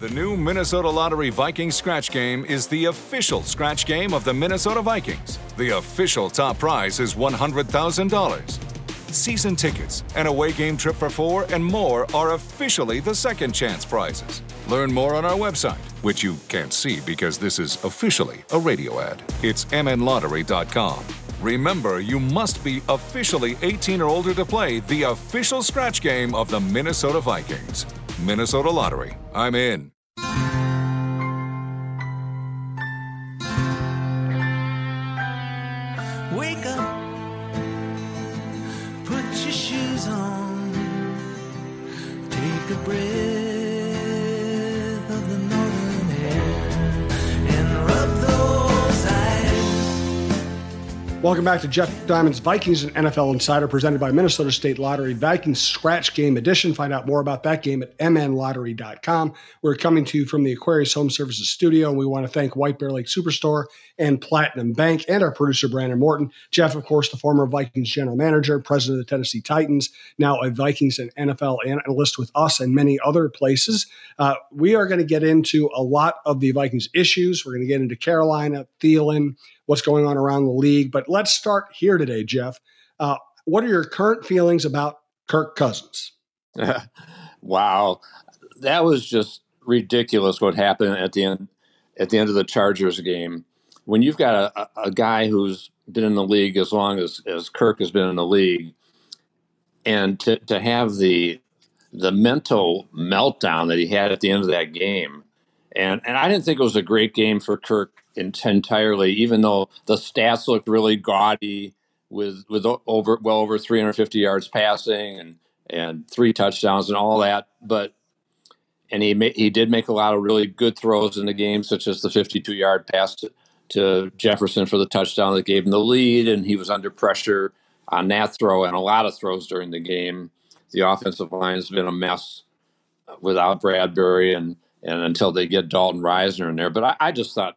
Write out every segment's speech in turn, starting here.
The new Minnesota Lottery Vikings scratch game is the official scratch game of the Minnesota Vikings. The official top prize is $100,000. Season tickets, an away game trip for four, and more are officially the second chance prizes. Learn more on our website, which you can't see because this is officially a radio ad. It's mnlottery.com. Remember, you must be officially 18 or older to play the official scratch game of the Minnesota Vikings. Minnesota Lottery. I'm in. Welcome back to Jeff Diamond's Vikings and NFL Insider presented by Minnesota State Lottery Vikings Scratch Game Edition. Find out more about that game at mnlottery.com. We're coming to you from the Aquarius Home Services studio, and we want to thank White Bear Lake Superstore and Platinum Bank and our producer, Brandon Morton. Jeff, of course, the former Vikings general manager, president of the Tennessee Titans, now a Vikings and NFL analyst with us and many other places. Uh, we are going to get into a lot of the Vikings issues. We're going to get into Carolina, Thielen, what's going on around the league. But let's start here today, Jeff. Uh, what are your current feelings about Kirk Cousins? wow, that was just ridiculous. What happened at the end at the end of the Chargers game? When you've got a, a guy who's been in the league as long as, as Kirk has been in the league, and to, to have the the mental meltdown that he had at the end of that game, and and I didn't think it was a great game for Kirk entirely, even though the stats looked really gaudy with with over well over 350 yards passing and and three touchdowns and all that. But and he ma- he did make a lot of really good throws in the game, such as the 52 yard pass to, to Jefferson for the touchdown that gave him the lead, and he was under pressure on that throw and a lot of throws during the game. The offensive line has been a mess uh, without Bradbury and and until they get Dalton Risner in there. But I, I just thought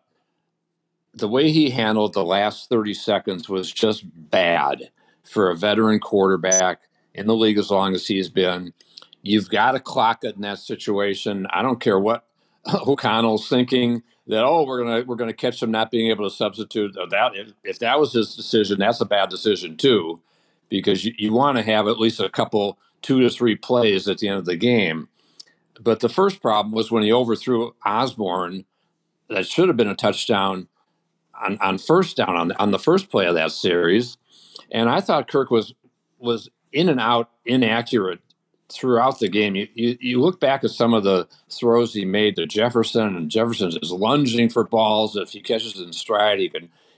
the way he handled the last 30 seconds was just bad for a veteran quarterback in the league as long as he's been. You've got to clock it in that situation. I don't care what O'Connell's thinking that oh we're gonna we're gonna catch him not being able to substitute that if, if that was his decision that's a bad decision too because you, you want to have at least a couple two to three plays at the end of the game but the first problem was when he overthrew Osborne, that should have been a touchdown on, on first down on, on the first play of that series and I thought Kirk was was in and out inaccurate throughout the game. You, you, you look back at some of the throws he made to Jefferson, and Jefferson is lunging for balls. If he catches in stride, he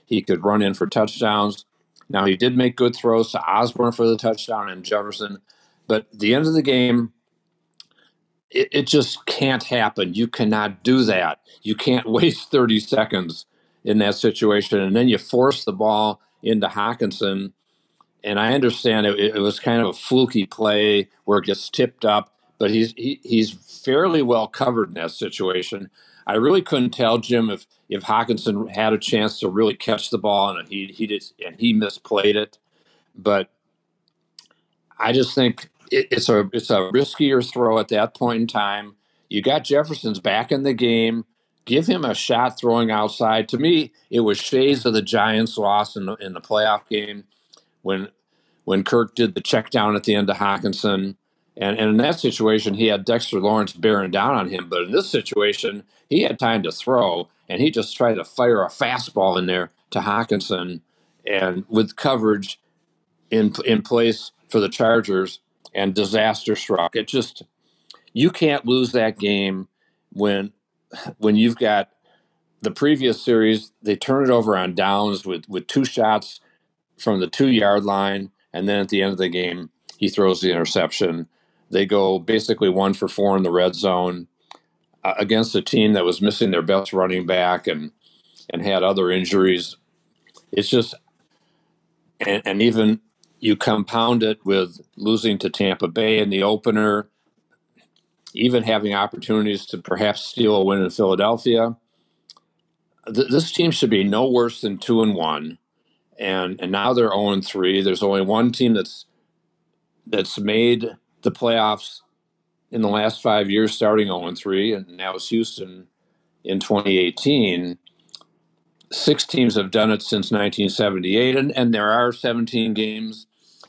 he could run in for touchdowns. Now he did make good throws to Osborne for the touchdown and Jefferson, but the end of the game, it, it just can't happen. You cannot do that. You can't waste thirty seconds in that situation, and then you force the ball into Hockenson. and I understand it, it, was kind of a fluky play where it gets tipped up, but he's he, he's fairly well covered in that situation. I really couldn't tell Jim if if Hockenson had a chance to really catch the ball and he he did and he misplayed it, but I just think it, it's a it's a riskier throw at that point in time. You got Jefferson's back in the game. Give him a shot throwing outside. To me, it was shades of the Giants' loss in the, in the playoff game when when Kirk did the check down at the end of Hockenson. And, and in that situation, he had Dexter Lawrence bearing down on him. But in this situation, he had time to throw, and he just tried to fire a fastball in there to Hockenson. And with coverage in, in place for the Chargers, and disaster struck. It just, you can't lose that game when when you've got the previous series, they turn it over on downs with, with two shots from the two yard line and then at the end of the game, he throws the interception. They go basically one for four in the red zone uh, against a team that was missing their best running back and and had other injuries. It's just and, and even you compound it with losing to Tampa Bay in the opener, even having opportunities to perhaps steal a win in Philadelphia. Th- this team should be no worse than two and one and and now they're 0 and 3. There's only one team that's that's made the playoffs in the last five years, starting 0 and 3, and now it's Houston in 2018. Six teams have done it since 1978, and, and there are 17 games.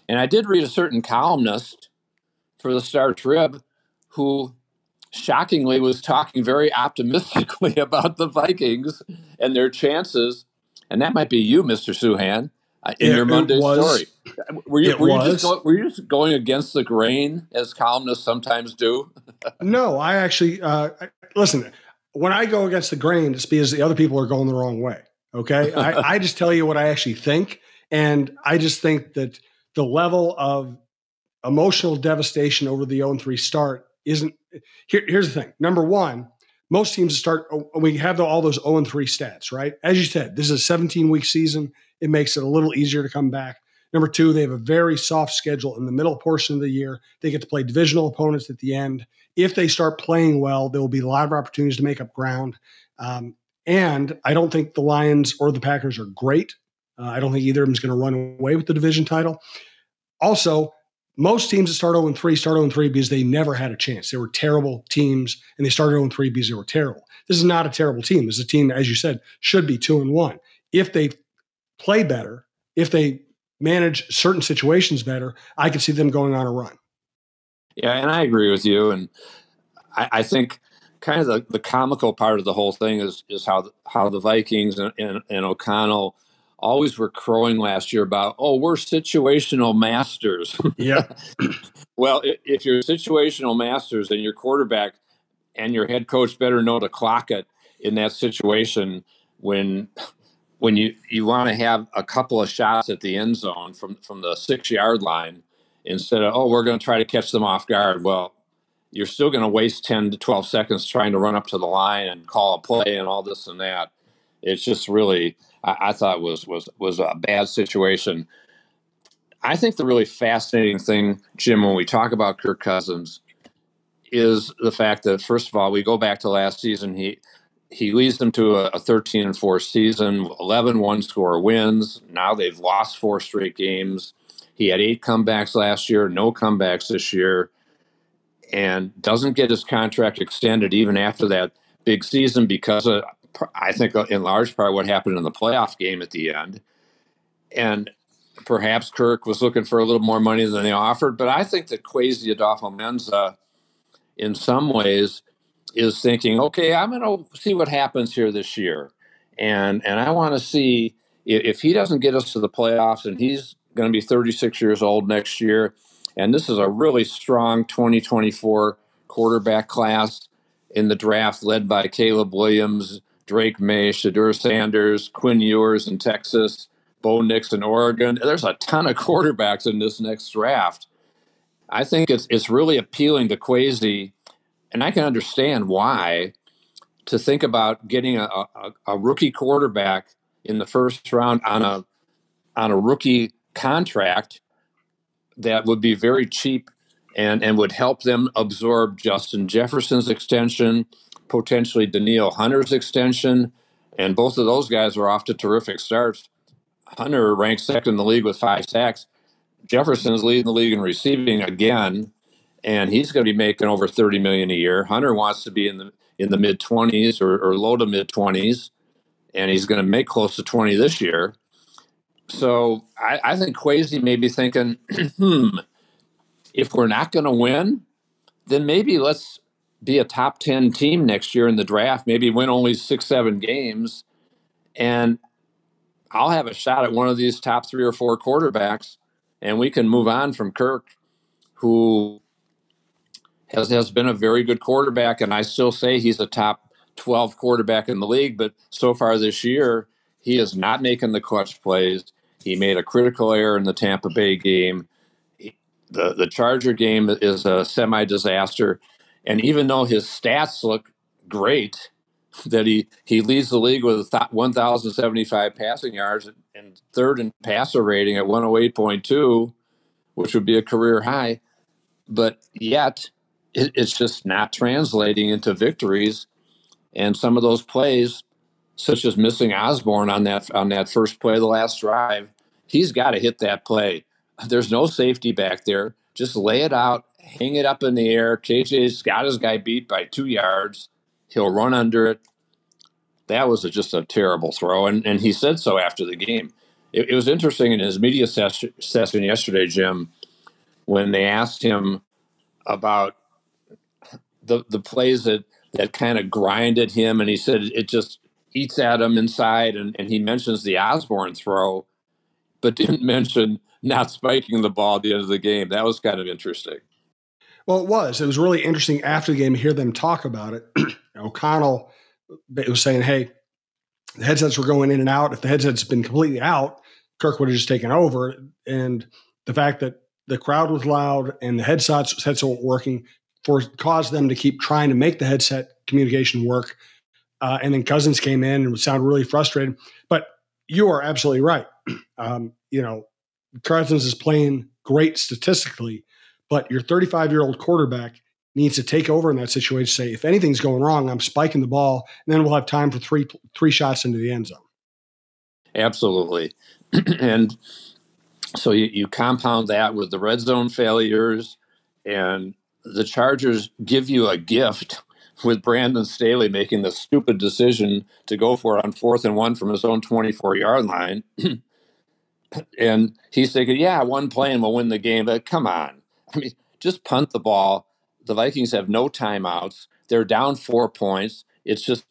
And I did read a certain columnist for the Star Trib who shockingly was talking very optimistically about the Vikings and their chances. And that might be you, Mr. Souhan, uh, in It- your Monday story. Were you, were, you just go, were you just going against the grain, as columnists sometimes do? No, I actually uh, listen. When I go against the grain, it's because the other people are going the wrong way. Okay, I, I just tell you what I actually think, and I just think that the level of emotional devastation over the 0 3 start isn't. Here, here's the thing. Number one, most teams start. oh, We have all those 0 3 stats, right? As you said, this is a 17 week season. It makes it a little easier to come back. Number two, they have a very soft schedule in the middle portion of the year. They get to play divisional opponents at the end if they start playing well, there will be a lot of opportunities to make up ground. Um, and I don't think the Lions or the Packers are great. Uh, I don't think either of them is going to run away with the division title. Also, most teams that start 0 3 start 0 3 because they never had a chance. They were terrible teams, and they started 0 3 because they were terrible. This is not a terrible team. This is a team, as you said, should be 2 and 1. If they play better, if they manage certain situations better, I could see them going on a run. Yeah, and I agree with you. And I, I think kind of the, the comical part of the whole thing is is how the, how the Vikings and, and, and O'Connell always were crowing last year about, oh, we're situational masters. Yeah. well, if you're situational masters and your quarterback and your head coach better know to clock it in that situation when when you, you want to have a couple of shots at the end zone from, from the six yard line instead of, oh, we're going to try to catch them off guard. Well, you're still going to waste 10 to 12 seconds trying to run up to the line and call a play and all this and that. It's just really, I, I thought was, was, was a bad situation. I think the really fascinating thing, Jim, when we talk about Kirk Cousins is the fact that, first of all, we go back to last season. He, he leads them to a, a 13 and 4 season, 11 one score wins. Now they've lost four straight games. He had eight comebacks last year, no comebacks this year, and doesn't get his contract extended even after that big season because of, I think, uh, in large part, what happened in the playoff game at the end. And perhaps Kirk was looking for a little more money than they offered, but I think that Kwesi Adofo-Mensah, in some ways, is thinking, okay, I'm going to see what happens here this year, and and I want to see if, if he doesn't get us to the playoffs, and he's going to be 36 years old next year, and this is a really strong 2024 quarterback class in the draft, led by Caleb Williams, Drake Maye, Shedeur Sanders, Quinn Ewers in Texas, Bo Nix in Oregon. There's a ton of quarterbacks in this next draft. I think it's it's really appealing to Kwesi and I can understand why to think about getting a, a, a, rookie quarterback in the first round on a on a rookie contract that would be very cheap and and would help them absorb Justin Jefferson's extension, potentially Danielle Hunter's extension, and both of those guys are off to terrific starts. Hunter ranks second in the league with five sacks. Jefferson is leading the league in receiving again and he's going to be making over 30 million a year. Hunter wants to be in the in the mid 20s or, or low to mid 20s, and he's going to make close to 20 this year. So I, I think Kwesi may be thinking, hmm, if we're not going to win, then maybe let's be a top 10 team next year in the draft, maybe win only six, seven games, and I'll have a shot at one of these top three or four quarterbacks, and we can move on from Kirk, who has has been a very good quarterback, and I still say he's a top twelve quarterback in the league. But so far this year, he is not making the clutch plays. He made a critical error in the Tampa Bay game. The the Charger game is a semi disaster, and even though his stats look great, that he he leads the league with 1,075 passing yards and third in passer rating at 108.2, which would be a career high. But yet, it, it's just not translating into victories. And some of those plays, such as missing Osborne on that on that first play of the last drive, he's got to hit that play. There's no safety back there. Just lay it out, hang it up in the air. KJ's got his guy beat by two yards. He'll run under it. That was a, just a terrible throw. And, and he said so after the game. It, it was interesting in his media ses- session yesterday, Jim, when they asked him about the, the plays that, that kind of grinded him. And he said it just eats at him inside. And, and he mentions the Osborne throw, but didn't mention not spiking the ball at the end of the game. That was kind of interesting. Well, it was. It was really interesting after the game to hear them talk about it. O'Connell was saying, hey, the headsets were going in and out. If the headsets been completely out, Kirk would have just taken over. And the fact that the crowd was loud and the headsets, headsets weren't working for caused them to keep trying to make the headset communication work. Uh, and then Cousins came in and sounded really frustrated. But you are absolutely right. Um, you know, Cousins is playing great statistically, but your 35 year old quarterback needs to take over in that situation. Say, if anything's going wrong, I'm spiking the ball, and then we'll have time for three three shots into the end zone. Absolutely, and so you, you compound that with the red zone failures, and the Chargers give you a gift with Brandon Staley making the stupid decision to go for it on fourth and one from his own 24 yard line. and he's thinking, yeah, one play and we'll win the game. But come on. I mean, just punt the ball. The Vikings have no timeouts. They're down four points. It's just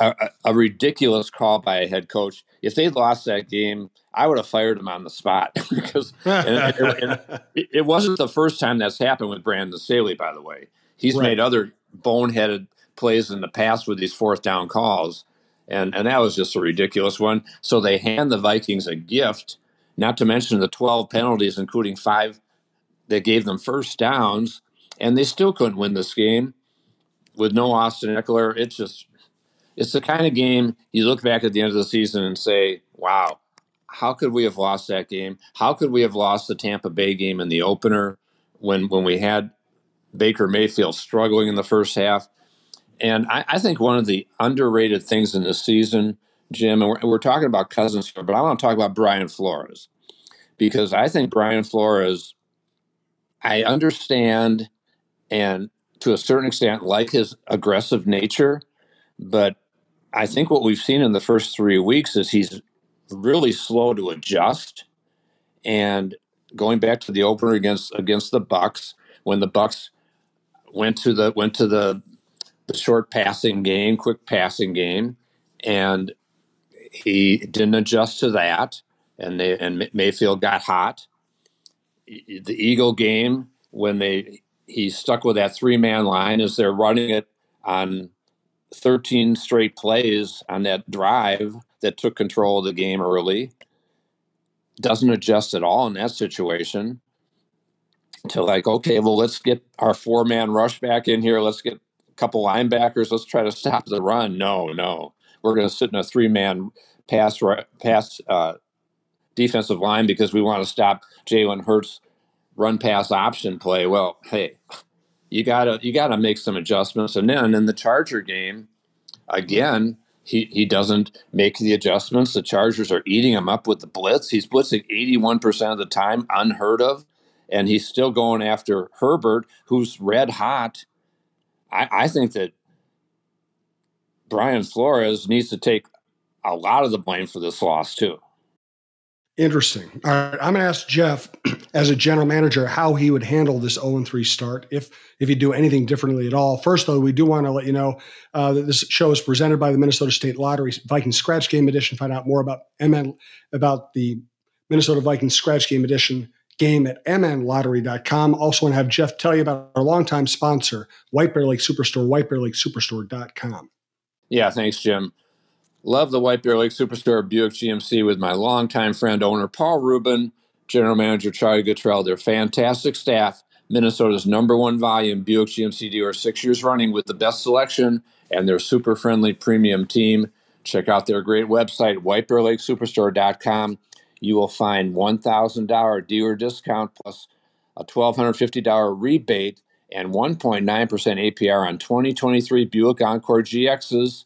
a, a, ridiculous call by a head coach. If they lost that game, I would have fired him on the spot because and, and, and it, wasn't the first time that's happened with Brandon Staley. By the way, he's right. made other boneheaded plays in the past with these fourth down calls, and and that was just a ridiculous one. So they hand the Vikings a gift, not to mention the twelve penalties, including five that gave them first downs, and they still couldn't win this game with no Austin Ekeler. It's just it's the kind of game you look back at the end of the season and say, "Wow, how could we have lost that game? How could we have lost the Tampa Bay game in the opener when when we had Baker Mayfield struggling in the first half?" And I, I, think one of the underrated things in this season, Jim, and we're, we're talking about Cousins here, but I want to talk about Brian Flores because I think Brian Flores, I understand and to a certain extent like his aggressive nature, but I think what we've seen in the first three weeks is he's really slow to adjust. And going back to the opener against against the Bucs, when the Bucs went to the went to the the short passing game, quick passing game, and he didn't adjust to that, and they and Mayfield got hot. The Eagle game when they he stuck with that three man line as they're running it on 13 straight plays on that drive that took control of the game early. Doesn't adjust at all in that situation to like, okay, well, let's get our four man rush back in here. Let's get a couple linebackers. Let's try to stop the run. No, no, we're going to sit in a three man pass pass uh, defensive line because we want to stop Jalen Hurts run pass option play. Well, hey, you gotta you gotta make some adjustments. And then in the Charger game, again, he he doesn't make the adjustments. The Chargers are eating him up with the blitz. He's blitzing eighty one percent of the time, unheard of. And he's still going after Herbert, who's red hot I, I think that Brian Flores needs to take a lot of the blame for this loss too. Interesting. All right, I'm going to ask Jeff, as a general manager, how he would handle this 0 3 start if if he'd do anything differently at all. First, though, we do want to let you know uh, that this show is presented by the Minnesota State Lottery Viking Scratch Game Edition. Find out more about MN about the Minnesota Vikings Scratch Game Edition game at mnlottery.com. Also want to have Jeff tell you about our longtime sponsor, White Bear Lake Superstore, whitebearlakesuperstore.com. Yeah, thanks, Jim. Love the White Bear Lake Superstore Buick GMC with my longtime friend, owner Paul Rubin, General Manager Charlie Guttrell. They're fantastic staff. Minnesota's number one volume Buick GMC dealer, six years running with the best selection and their super friendly premium team. Check out their great website, whitebearlakesuperstore.com you will find $1,000 dealer discount plus a $1,250 rebate and 1.9% APR on 2023 Buick Encore GXs,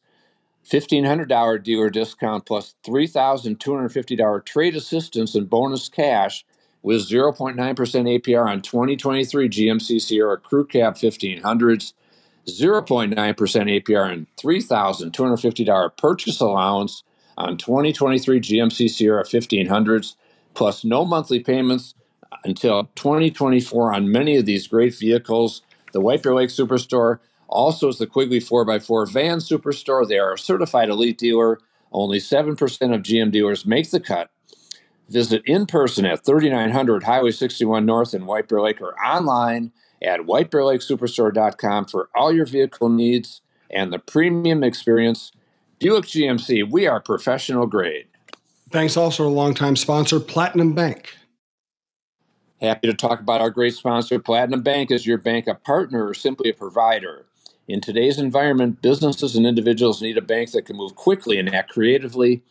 $1,500 dealer discount plus $3,250 trade assistance and bonus cash with 0.9% APR on 2023 GMC Sierra Crew Cab 1500s, 0.9% APR and $3,250 purchase allowance on 2023 GMC Sierra 1500s, plus no monthly payments until 2024 on many of these great vehicles. The White Bear Lake Superstore also is the Quigley 4x4 van superstore. They are a certified elite dealer. Only 7% of GM dealers make the cut. Visit in person at 3900 Highway 61 North in White Bear Lake or online at whitebearlakesuperstore.com for all your vehicle needs and the premium experience. Buick GMC, we are professional grade. Thanks also to longtime sponsor, Platinum Bank. Happy to talk about our great sponsor. Platinum Bank is your bank a partner or simply a provider. In today's environment, businesses and individuals need a bank that can move quickly and act creatively.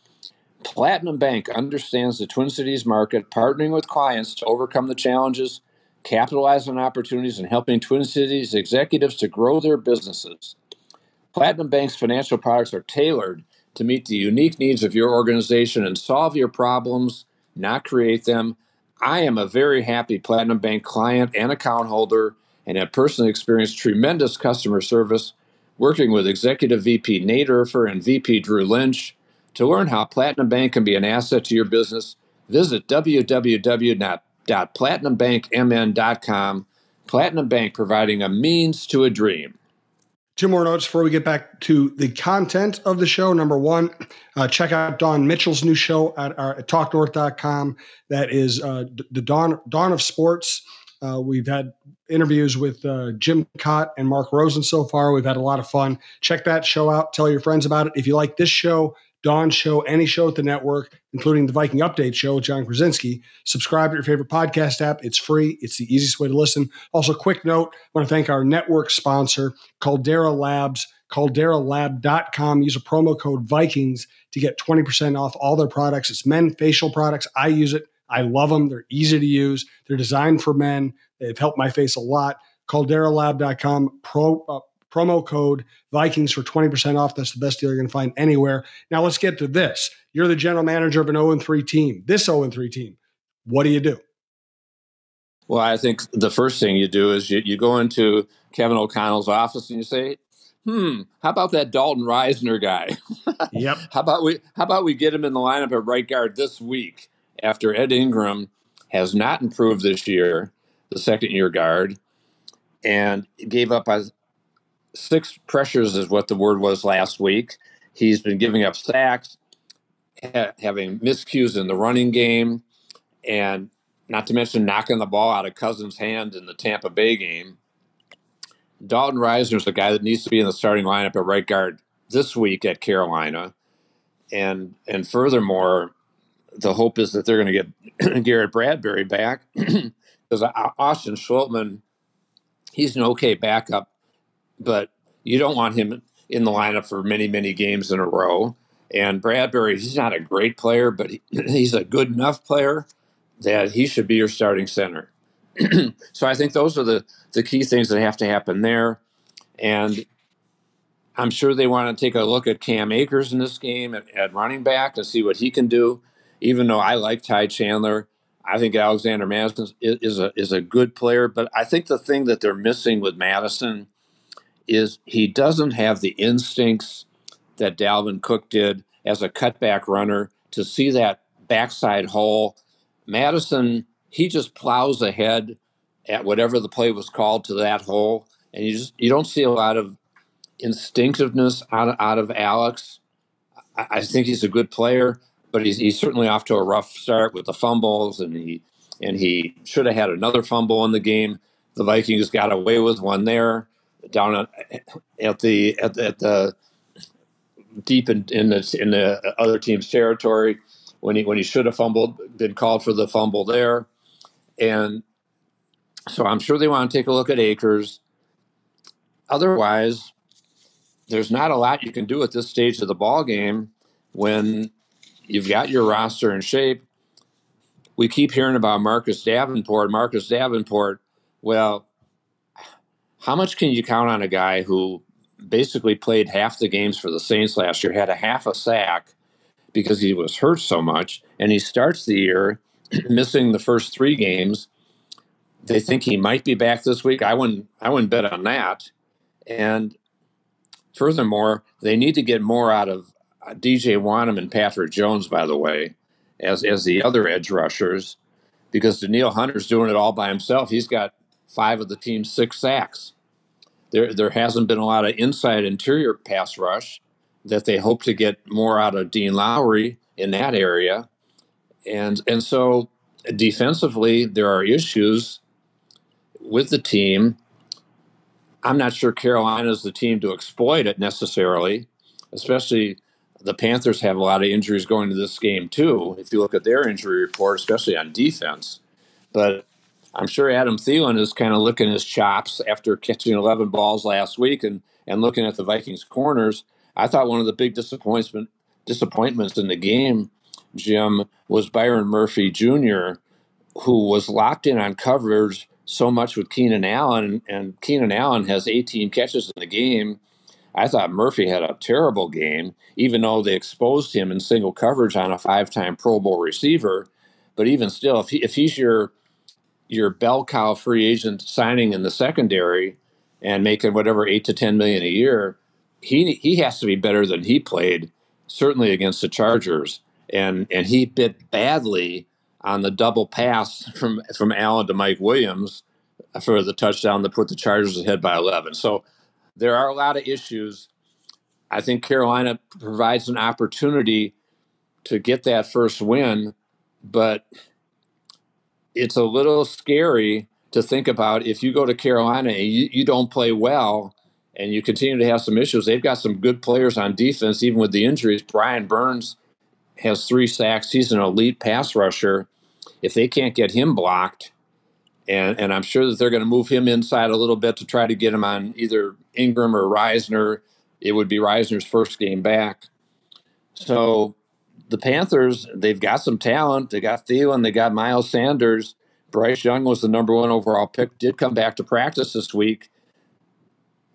Platinum Bank understands the Twin Cities market, partnering with clients to overcome the challenges, capitalize on opportunities, and helping Twin Cities executives to grow their businesses. Platinum Bank's financial products are tailored to meet the unique needs of your organization and solve your problems, not create them. I am a very happy Platinum Bank client and account holder and have personally experienced tremendous customer service working with Executive VP Nate Urfer and VP Drew Lynch. To learn how Platinum Bank can be an asset to your business, visit www.platinumbankmn.com. Platinum Bank providing a means to a dream. Two more notes before we get back to the content of the show. Number one, uh, check out Dawn Mitchell's new show at, our, at talknorth.com. That is uh, the Dawn, Dawn of Sports. Uh, we've had interviews with uh, Jim Kaat and Mark Rosen so far. We've had a lot of fun. Check that show out. Tell your friends about it. If you like this show, Dawn show, any show at the network, including the Viking Update show with John Krasinski. Subscribe to your favorite podcast app. It's free. It's the easiest way to listen. Also, quick note, I want to thank our network sponsor, Caldera Labs, calderalab.com. Use a promo code Vikings to get 20% off all their products. It's men facial products. I use it. I love them. They're easy to use. They're designed for men. They've helped my face a lot. Calderalab.com, pro, uh, promo code Vikings for 20% off. That's the best deal you're going to find anywhere. Now let's get to this. You're the general manager of an 0 3 team, this 0 3 team. What do you do? Well, I think the first thing you do is you, you go into Kevin O'Connell's office and you say, hmm, how about that Dalton Risner guy? Yep. how about we how about we get him in the lineup at right guard this week after Ed Ingram has not improved this year, the second year guard, and gave up six pressures is what the word was last week. He's been giving up sacks, ha- having miscues in the running game, and not to mention knocking the ball out of Cousins' hand in the Tampa Bay game. Dalton Risner is a guy that needs to be in the starting lineup at right guard this week at Carolina, and and furthermore, the hope is that they're going to get Garrett Bradbury back because uh, Austin Schlottmann, he's an okay backup but you don't want him in the lineup for many, many games in a row. And Bradbury, he's not a great player, but he, he's a good enough player that he should be your starting center. so I think those are the, the key things that have to happen there. And I'm sure they want to take a look at Cam Akers in this game at, at running back to see what he can do. Even though I like Ty Chandler, I think Alexander Mattison is, is a is a good player. But I think the thing that they're missing with Mattison is he doesn't have the instincts that Dalvin Cook did as a cutback runner to see that backside hole. Mattison, he just plows ahead at whatever the play was called to that hole, and you just you don't see a lot of instinctiveness out of, out of Alex. I, I think he's a good player, but he's, he's certainly off to a rough start with the fumbles, and he and he should have had another fumble in the game. The Vikings got away with one there down at, at the at, at the deep in, in the in the other team's territory when he when he should have fumbled, been called for the fumble there, and so I'm sure they want to take a look at Akers. Otherwise, there's not a lot you can do at this stage of the ball game when you've got your roster in shape. We keep hearing about Marcus Davenport. Marcus Davenport. Well, how much can you count on a guy who basically played half the games for the Saints last year, had a half a sack because he was hurt so much, and he starts the year missing the first three games. They think he might be back this week. I wouldn't. I wouldn't bet on that. And furthermore, they need to get more out of uh, DJ Wonnum and Patrick Jones. By the way, as as the other edge rushers, because Danielle Hunter's doing it all by himself. He's got five of the team's six sacks. There there hasn't been a lot of inside interior pass rush that they hope to get more out of Dean Lowry in that area. And and so defensively there are issues with the team. I'm not sure Carolina is the team to exploit it necessarily, especially the Panthers have a lot of injuries going to this game too. If you look at their injury report, especially on defense, but I'm sure Adam Thielen is kind of licking his chops after catching 11 balls last week and and looking at the Vikings corners. I thought one of the big disappointment disappointments in the game, Jim, was Byron Murphy Jr., who was locked in on coverage so much with Keenan Allen, and Keenan Allen has 18 catches in the game. I thought Murphy had a terrible game, even though they exposed him in single coverage on a five-time Pro Bowl receiver. But even still, if he, if he's your your bell cow free agent signing in the secondary and making whatever eight to ten million a year, he he has to be better than he played, certainly against the Chargers. And and he bit badly on the double pass from from Allen to Mike Williams for the touchdown that put the Chargers ahead by 11. So there are a lot of issues. I think Carolina provides an opportunity to get that first win, but it's a little scary to think about if you go to Carolina and you, you don't play well and you continue to have some issues. They've got some good players on defense, even with the injuries. Brian Burns has three sacks. He's an elite pass rusher. If they can't get him blocked, and, and I'm sure that they're going to move him inside a little bit to try to get him on either Ingram or Risner. It would be Risner's first game back. So the Panthers, they've got some talent. They got Thielen, they got Miles Sanders. Bryce Young was the number one overall pick, did come back to practice this week.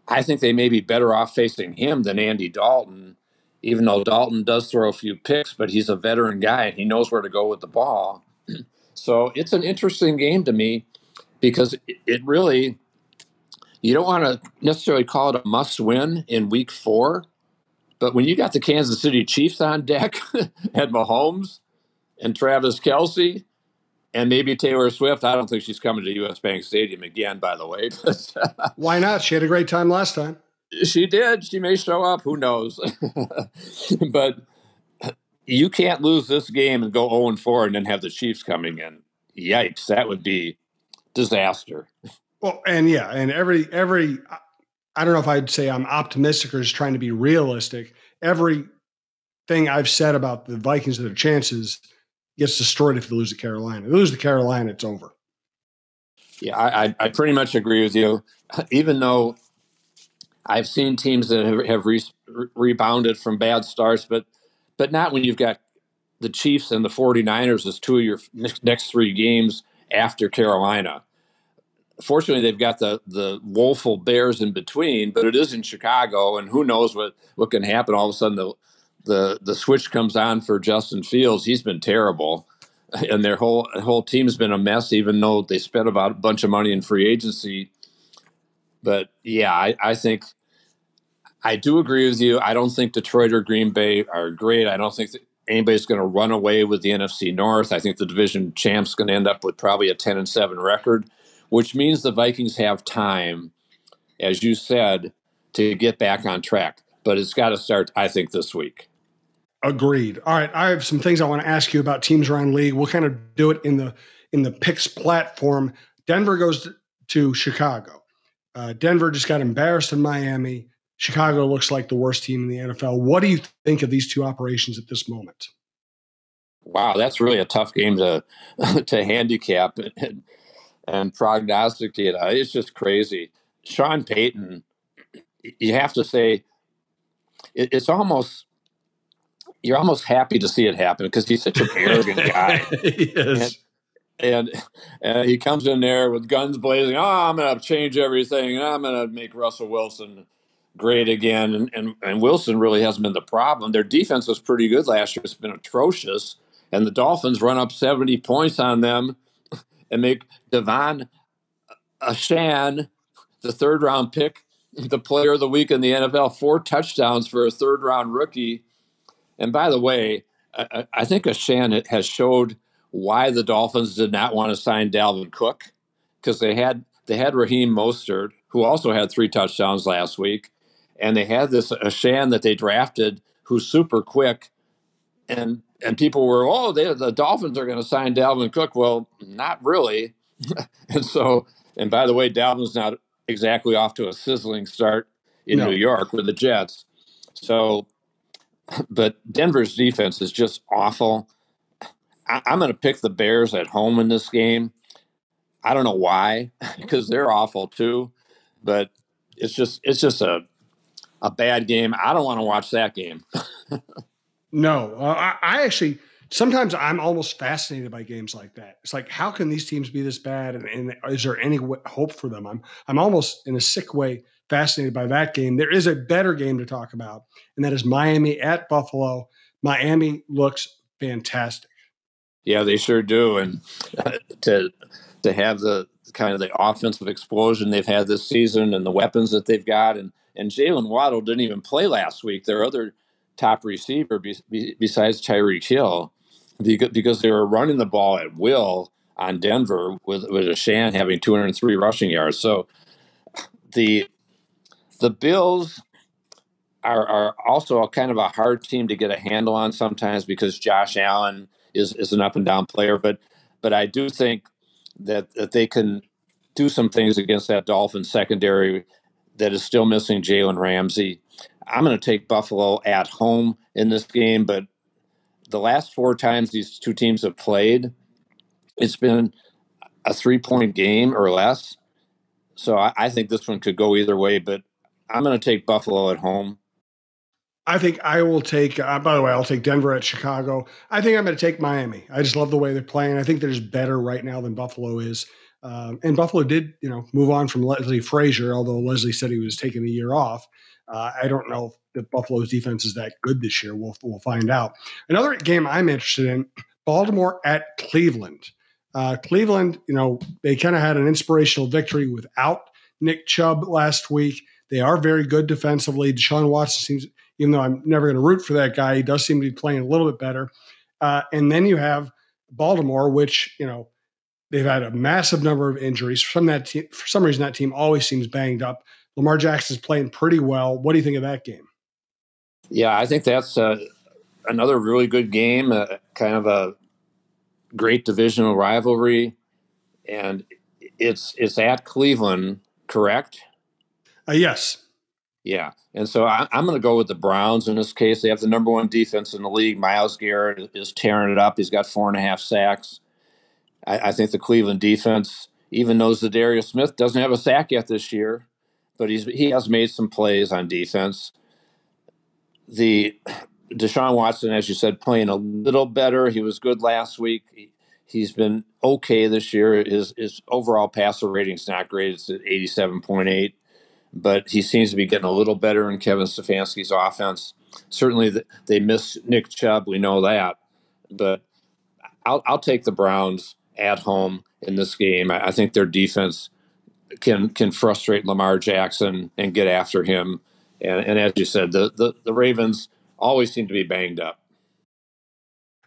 I think they may be better off facing him than Andy Dalton, even though Dalton does throw a few picks, but he's a veteran guy and he knows where to go with the ball. So it's an interesting game to me because it really, you don't want to necessarily call it a must win in week four but when you got the Kansas City Chiefs on deck and Mahomes and Travis Kelce, and maybe Taylor Swift, I don't think she's coming to US Bank Stadium again, by the way. Uh, Why not? She had a great time last time. She did. She may show up. Who knows? but you can't lose this game and go 0 4 and then have the Chiefs coming in. Yikes. That would be disaster. Well, and yeah, and every every I don't know if I'd say I'm optimistic or just trying to be realistic. Everything I've said about the Vikings and their chances gets destroyed if they lose to Carolina. If they lose to Carolina, it's over. Yeah, I, I pretty much agree with you. Even though I've seen teams that have, have re- rebounded from bad starts, but but not when you've got the Chiefs and the 49ers as two of your next three games after Carolina fortunately they've got the the woeful bears in between but it is in chicago and who knows what what can happen. All of a sudden the the the switch comes on for justin fields. He's been terrible and their whole whole team's been a mess even though they spent about a bunch of money in free agency. But yeah i, I think i do agree with you. I don't think detroit or green bay are great. I don't think anybody's going to run away with the nfc north. I think the division champ's going to end up with probably a 10 and 7 record which means the Vikings have time, as you said, to get back on track. But it's got to start, I think, this week. Agreed. All right, I have some things I want to ask you about teams around league. We'll kind of do it in the in the picks platform. Denver goes to Chicago. Uh, Denver just got embarrassed in Miami. Chicago looks like the worst team in the NFL. What do you think of these two operations at this moment? Wow, that's really a tough game to to handicap and prognosticate. It's just crazy. Sean Payton, you have to say, it's almost you're almost happy to see it happen because he's such an arrogant guy. yes. And, and, and, he comes in there with guns blazing. Oh, I'm going to change everything. I'm going to make Russell Wilson great again. And, and, and Wilson really hasn't been the problem. Their defense was pretty good last year. It's been atrocious and the Dolphins run up 70 points on them and make De'Von uh, Achane, the third round pick, the player of the week in the NFL, four touchdowns for a third round rookie. And by the way, I, I think Achane has showed why the Dolphins did not want to sign Dalvin Cook because they had they had Raheem Mostert, who also had three touchdowns last week, and they had this Achane that they drafted who's super quick, and and people were oh they, the Dolphins are going to sign Dalvin Cook. Well, not really, and so and by the way, Dalvin's not exactly off to a sizzling start in no. New York with the Jets. So, but Denver's defense is just awful. I, am going to pick the Bears at home in this game. I don't know why, because they're awful too. But it's just it's just a a bad game. I don't want to watch that game. no, uh, I, I actually sometimes I'm almost fascinated by games like that. It's like, how can these teams be this bad? And, and is there any w- hope for them? I'm, I'm almost in a sick way fascinated by that game. There is a better game to talk about, and that is Miami at Buffalo. Miami looks fantastic. Yeah, they sure do. And to to have the kind of the offensive explosion they've had this season and the weapons that they've got, and and Jaylen Waddle didn't even play last week. Their other top receiver be, be, besides Tyreek Hill, because they were running the ball at will on Denver with with Achane having 203 rushing yards. So the the Bills are, are also a kind of a hard team to get a handle on sometimes because Josh Allen is, is an up and down player. But but I do think that, that they can do some things against that Dolphin secondary that is still missing Jalen Ramsey. I'm going to take Buffalo at home in this game, but the last four times these two teams have played, it's been a three point game or less. So I, I think this one could go either way, but I'm going to take Buffalo at home. I think I will take. Uh, by the way, I'll take Denver at Chicago. I think I'm going to take Miami. I just love the way they're playing. I think they're just better right now than Buffalo is. Um, and Buffalo did, you know, move on from Leslie Frazier, although Leslie said he was taking a year off. Uh, I don't know if the Buffalo's defense is that good this year. We'll we'll find out. Another game I'm interested in: Baltimore at Cleveland. Uh, Cleveland, you know, they kind of had an inspirational victory without Nick Chubb last week. They are very good defensively. Deshaun Watson seems, even though I'm never going to root for that guy, he does seem to be playing a little bit better. Uh, and then you have Baltimore, which you know they've had a massive number of injuries. For some that for some reason, that team always seems banged up. Lamar Jackson's playing pretty well. What do you think of that game? Yeah, I think that's uh, another really good game, uh, kind of a great divisional rivalry, and it's it's at Cleveland, correct? Uh, yes. Yeah, and so I, am going to go with the Browns in this case. They have the number one defense in the league. Myles Garrett is tearing it up. He's got four and a half sacks. I, I think the Cleveland defense, even though Za'Darius Smith doesn't have a sack yet this year, but he's he has made some plays on defense. The Deshaun Watson, as you said, playing a little better. He was good last week. He, has been okay this year. His his overall passer rating's not great. It's at eighty seven point eight, but he seems to be getting a little better in Kevin Stefanski's offense. Certainly, they miss Nick Chubb. We know that, but I'll I'll take the Browns at home in this game. I, I think their defense can can frustrate Lamar Jackson and get after him. And, and as you said, the, the, the Ravens always seem to be banged up.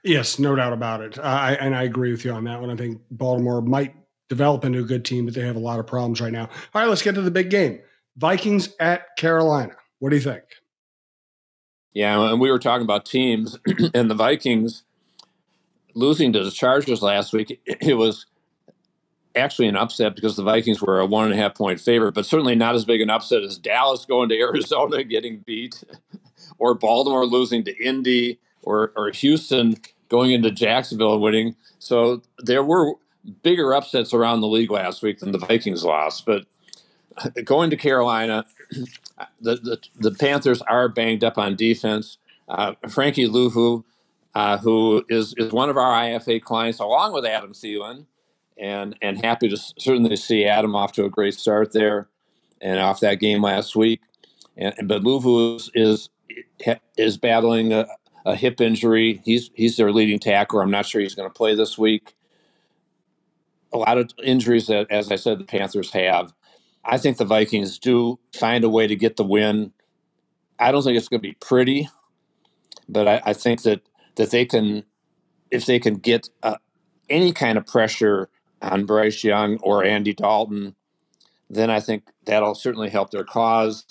Yes, no doubt about it. I, and I agree with you on that one. I think Baltimore might develop into a good team, but they have a lot of problems right now. All right, let's get to the big game Vikings at Carolina. What do you think? Yeah, and we were talking about teams, and the Vikings losing to the Chargers last week, it was actually an upset because the Vikings were a one and a half point favorite, but certainly not as big an upset as Dallas going to Arizona getting beat, or Baltimore losing to Indy, or or Houston going into Jacksonville and winning. So there were bigger upsets around the league last week than the Vikings lost. But going to Carolina, the the, the Panthers are banged up on defense. Uh, Frankie Luvu, uh, who is is one of our IFA clients, along with Adam Thielen and and happy to certainly see Adam off to a great start there, and off that game last week. And but Luvu is is, is battling a, a hip injury. He's he's their leading tackler. I'm not sure he's going to play this week. A lot of injuries that, as I said, the Panthers have. I think the Vikings do find a way to get the win. I don't think it's going to be pretty, but I, I think that that they can, if they can get uh, any kind of pressure on Bryce Young or Andy Dalton, then I think that'll certainly help their cause.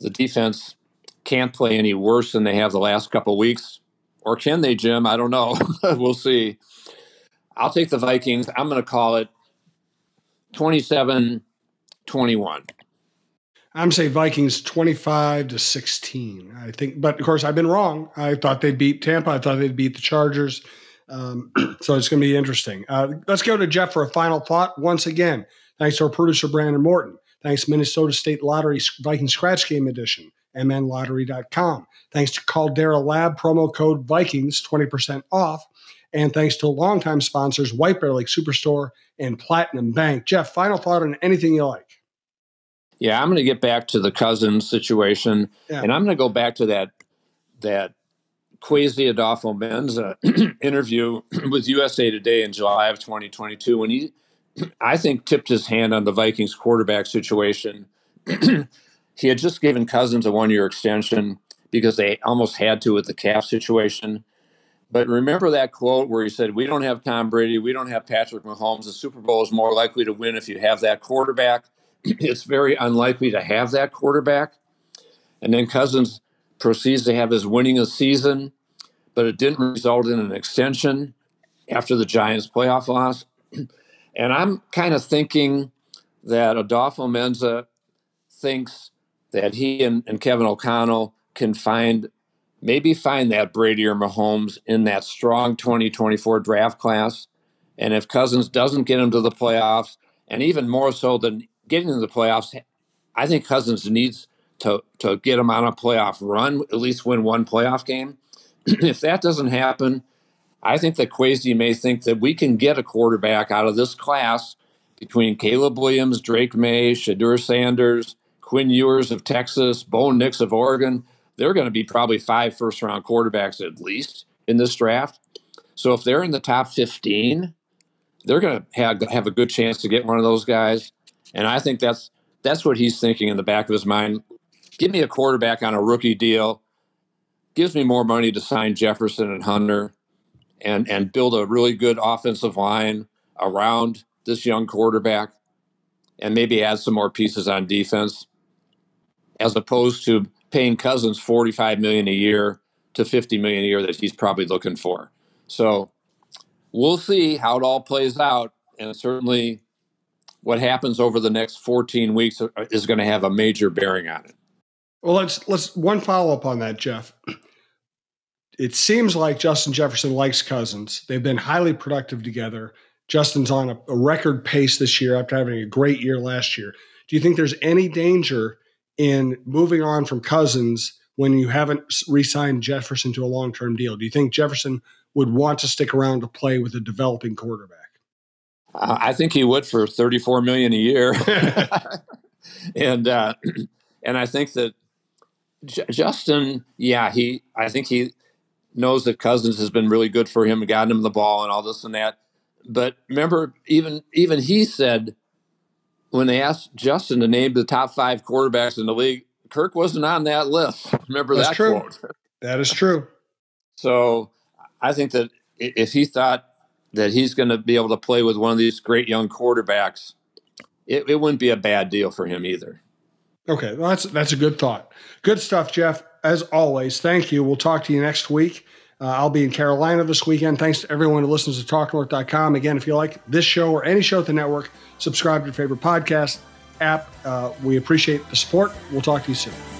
The defense can't play any worse than they have the last couple weeks. Or can they, Jim? I don't know. we'll see. I'll take the Vikings. I'm going to call it 27 21. I'm saying Vikings 25 to 16. I think, but of course, I've been wrong. I thought they'd beat Tampa. I thought they'd beat the Chargers. Um, so it's going to be interesting. Uh, let's go to Jeff for a final thought. Once again, thanks to our producer, Brandon Morton. Thanks, Minnesota State Lottery Viking Scratch Game Edition, mnlottery.com. Thanks to Caldera Lab, promo code Vikings, 20% off. And thanks to longtime sponsors, White Bear Lake Superstore and Platinum Bank. Jeff, final thought on anything you like. Yeah, I'm going to get back to the cousin situation, yeah. and I'm going to go back to that that Kwesi Adofo-Mensah interview with USA Today in July of 2022 when he, I think, tipped his hand on the Vikings quarterback situation. he had just given Cousins a one year extension because they almost had to with the calf situation. But remember that quote where he said, We don't have Tom Brady, we don't have Patrick Mahomes. The Super Bowl is more likely to win if you have that quarterback. it's very unlikely to have that quarterback. And then Cousins proceeds to have his winningest season, but it didn't result in an extension after the Giants' playoff loss. And I'm kind of thinking that Adofo-Mensah thinks that he and, and Kevin O'Connell can find maybe find that Brady or Mahomes in that strong 2024 draft class. And if Cousins doesn't get him to the playoffs, and even more so than getting to the playoffs, I think Cousins needs to to get them on a playoff run, at least win one playoff game. if that doesn't happen, I think that Kwesi may think that we can get a quarterback out of this class between Caleb Williams, Drake Maye, Shedeur Sanders, Quinn Ewers of Texas, Bo Nix of Oregon. They're going to be probably five first round quarterbacks at least in this draft. So if they're in the top 15, they're going to have, have a good chance to get one of those guys. And I think that's that's what he's thinking in the back of his mind give me a quarterback on a rookie deal, gives me more money to sign Jefferson and Hunter and and build a really good offensive line around this young quarterback and maybe add some more pieces on defense as opposed to paying Cousins 45 million a year to 50 million a year that he's probably looking for. So we'll see how it all plays out and certainly what happens over the next 14 weeks uh, is going to have a major bearing on it. Well, let's let's one follow up on that, Jeff. It seems like Justin Jefferson likes Cousins. They've been highly productive together. Justin's on a, a record pace this year after having a great year last year. Do you think there's any danger in moving on from Cousins when you haven't re-signed Jefferson to a long-term deal? Do you think Jefferson would want to stick around to play with a developing quarterback? Uh, I think he would for 34 million a year. and uh, and I think that J- Justin, yeah, he. I think he knows that Cousins has been really good for him and gotten him the ball and all this and that. But remember, even even he said when they asked Justin to name the top five quarterbacks in the league, Kirk wasn't on that list. Remember That's that true. quote? That is true. So I think that if he thought that he's going to be able to play with one of these great young quarterbacks, it, it wouldn't be a bad deal for him either. Okay, well, that's that's a good thought. Good stuff, Jeff. As always, thank you. We'll talk to you next week. Uh, I'll be in Carolina this weekend. Thanks to everyone who listens to TalkNorth.com. Again, if you like this show or any show at the network, subscribe to your favorite podcast app. Uh, we appreciate the support. We'll talk to you soon.